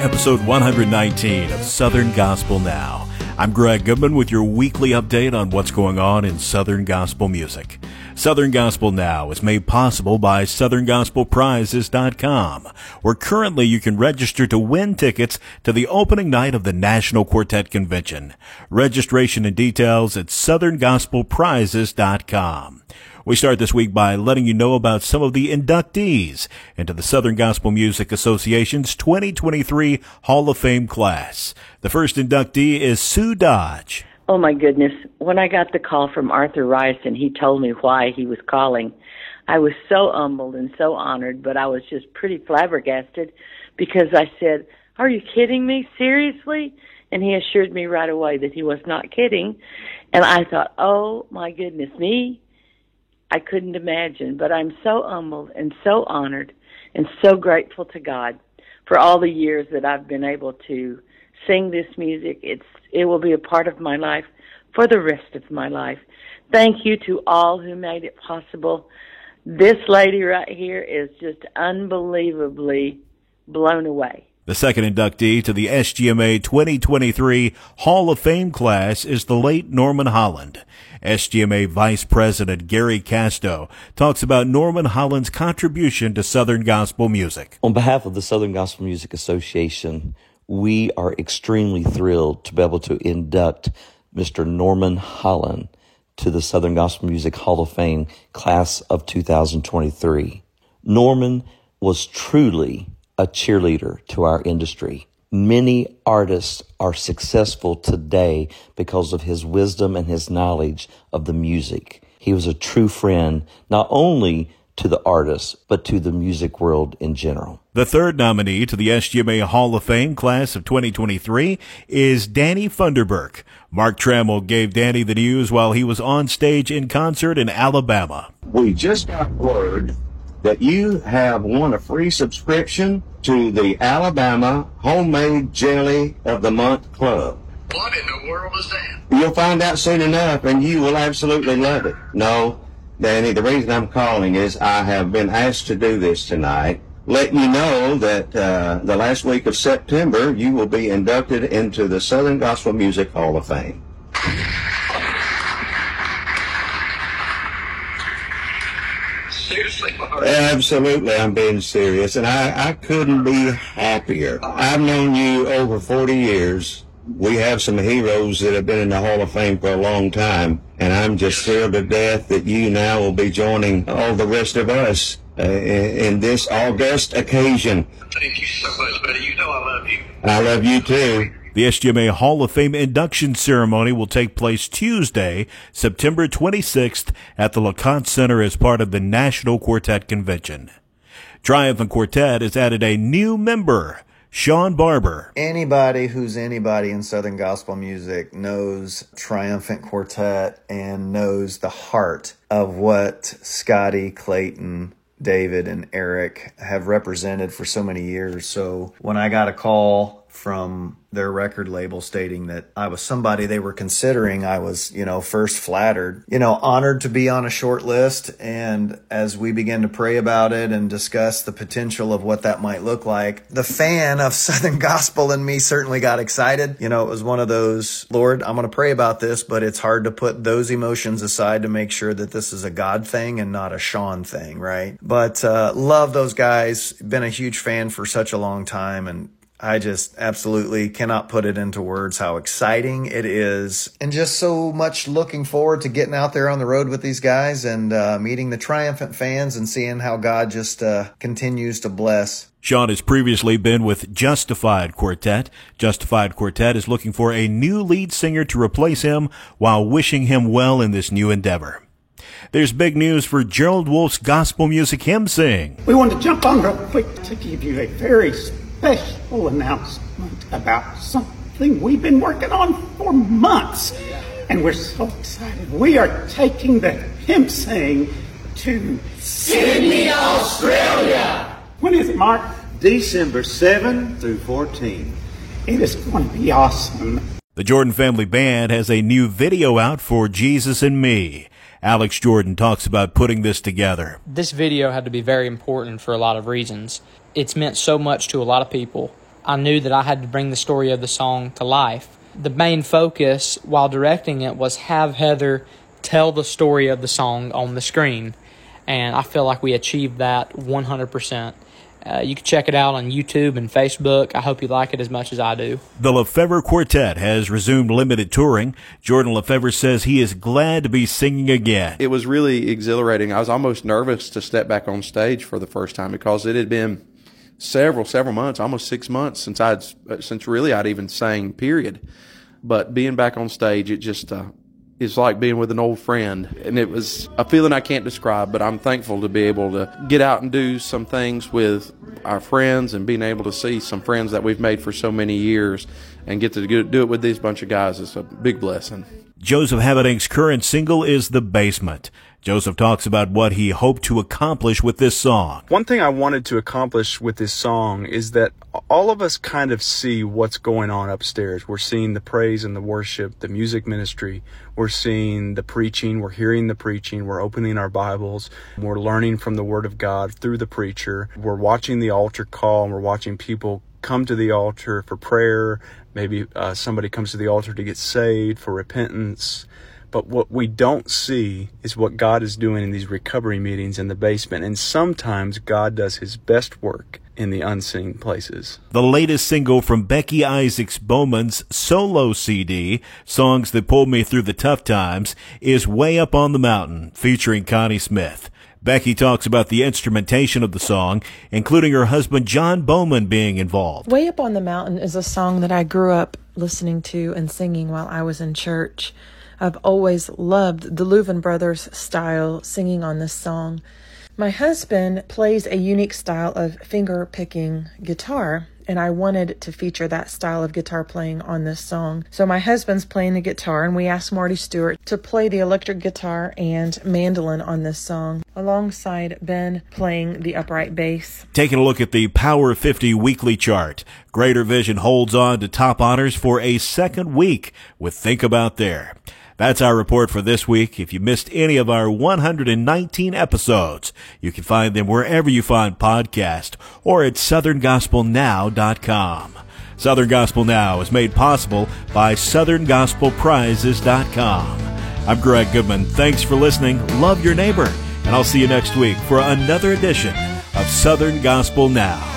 episode 119 of Southern Gospel Now. I'm Greg Goodman with your weekly update on what's going on in Southern Gospel music. Southern Gospel Now is made possible by SouthernGospelPrizes.com, where currently you can register to win tickets to the opening night of the National Quartet Convention. Registration and details at SouthernGospelPrizes.com. We start this week by letting you know about some of the inductees into the Southern Gospel Music Association's 2023 Hall of Fame class. The first inductee is Sue Dodge. Oh my goodness. When I got the call from Arthur Rice and he told me why he was calling, I was so humbled and so honored, but I was just pretty flabbergasted because I said, Are you kidding me? Seriously? And he assured me right away that he was not kidding. And I thought, Oh my goodness, me? I couldn't imagine, but I'm so humbled and so honored and so grateful to God for all the years that I've been able to sing this music. It's it will be a part of my life for the rest of my life. Thank you to all who made it possible. This lady right here is just unbelievably blown away. The second inductee to the SGMA 2023 Hall of Fame class is the late Norman Holland. SGMA Vice President Gary Casto talks about Norman Holland's contribution to Southern gospel music. On behalf of the Southern Gospel Music Association, we are extremely thrilled to be able to induct Mr. Norman Holland to the Southern Gospel Music Hall of Fame class of 2023. Norman was truly a cheerleader to our industry. Many artists are successful today because of his wisdom and his knowledge of the music. He was a true friend, not only to the artists, but to the music world in general. The third nominee to the SGMA Hall of Fame class of 2023 is Danny Funderburk. Mark Trammell gave Danny the news while he was on stage in concert in Alabama. We just got word that you have won a free subscription to the Alabama Homemade Jelly of the Month Club. What in the world is that? You'll find out soon enough, and you will absolutely love it. No, Danny, the reason I'm calling is I have been asked to do this tonight. Let you know that uh, the last week of September, you will be inducted into the Southern Gospel Music Hall of Fame. Seriously, Mark? Absolutely, I'm being serious, and I, I couldn't be happier. I've known you over 40 years. We have some heroes that have been in the Hall of Fame for a long time, and I'm just thrilled to death that you now will be joining all the rest of us uh, in, in this august occasion. Thank you so much, buddy. You know I love you. I love you too. The SGMA Hall of Fame induction ceremony will take place Tuesday, September 26th at the LeConte Center as part of the National Quartet Convention. Triumphant Quartet has added a new member, Sean Barber. Anybody who's anybody in Southern gospel music knows Triumphant Quartet and knows the heart of what Scotty, Clayton, David, and Eric have represented for so many years. So when I got a call from their record label stating that I was somebody they were considering. I was, you know, first flattered, you know, honored to be on a short list. And as we began to pray about it and discuss the potential of what that might look like, the fan of Southern Gospel in me certainly got excited. You know, it was one of those, Lord, I'm going to pray about this, but it's hard to put those emotions aside to make sure that this is a God thing and not a Sean thing, right? But uh, love those guys. Been a huge fan for such a long time and I just absolutely cannot put it into words how exciting it is. And just so much looking forward to getting out there on the road with these guys and uh, meeting the triumphant fans and seeing how God just uh, continues to bless. Sean has previously been with Justified Quartet. Justified Quartet is looking for a new lead singer to replace him while wishing him well in this new endeavor. There's big news for Gerald Wolfe's gospel music hymn sing. We want to jump on real quick to give you a very special announcement about something we've been working on for months. And we're so excited. We are taking the hymn sing to Sydney, Australia! when is it, Mark? December 7 through 14. It is going to be awesome. The Jordan Family Band has a new video out for Jesus and Me. Alex Jordan talks about putting this together. This video had to be very important for a lot of reasons. It's meant so much to a lot of people. I knew that I had to bring the story of the song to life. The main focus while directing it was have Heather tell the story of the song on the screen. And I feel like we achieved that 100%. Uh, you can check it out on YouTube and Facebook. I hope you like it as much as I do. The LeFevre Quartet has resumed limited touring. Jordan LeFevre says he is glad to be singing again. It was really exhilarating. I was almost nervous to step back on stage for the first time because it had been several, several months, almost six months since I'd, since really I'd even sang, period. But being back on stage, it just, uh, is like being with an old friend. And it was a feeling I can't describe, but I'm thankful to be able to get out and do some things with our friends and being able to see some friends that we've made for so many years and get to do it with these bunch of guys is a big blessing. Joseph Habedank's current single is The Basement. Joseph talks about what he hoped to accomplish with this song. One thing I wanted to accomplish with this song is that all of us kind of see what's going on upstairs. We're seeing the praise and the worship, the music ministry. We're seeing the preaching. We're hearing the preaching. We're opening our Bibles. We're learning from the Word of God through the preacher. We're watching the altar call and we're watching people come to the altar for prayer. Maybe uh, somebody comes to the altar to get saved for repentance. But what we don't see is what God is doing in these recovery meetings in the basement. And sometimes God does his best work in the unseen places. The latest single from Becky Isaacs Bowman's solo CD, Songs That Pulled Me Through the Tough Times, is Way Up on the Mountain, featuring Connie Smith. Becky talks about the instrumentation of the song, including her husband John Bowman being involved. Way Up on the Mountain is a song that I grew up listening to and singing while I was in church. I've always loved the Louvin Brothers style singing on this song. My husband plays a unique style of finger picking guitar, and I wanted to feature that style of guitar playing on this song. So my husband's playing the guitar, and we asked Marty Stuart to play the electric guitar and mandolin on this song, alongside Ben playing the upright bass. Taking a look at the Power 50 weekly chart, Greater Vision holds on to top honors for a second week with Think About There. That's our report for this week. If you missed any of our 119 episodes, you can find them wherever you find podcasts or at southerngospelnow.com. Southern Gospel Now is made possible by southerngospelprizes.com. I'm Greg Goodman. Thanks for listening. Love your neighbor. And I'll see you next week for another edition of Southern Gospel Now.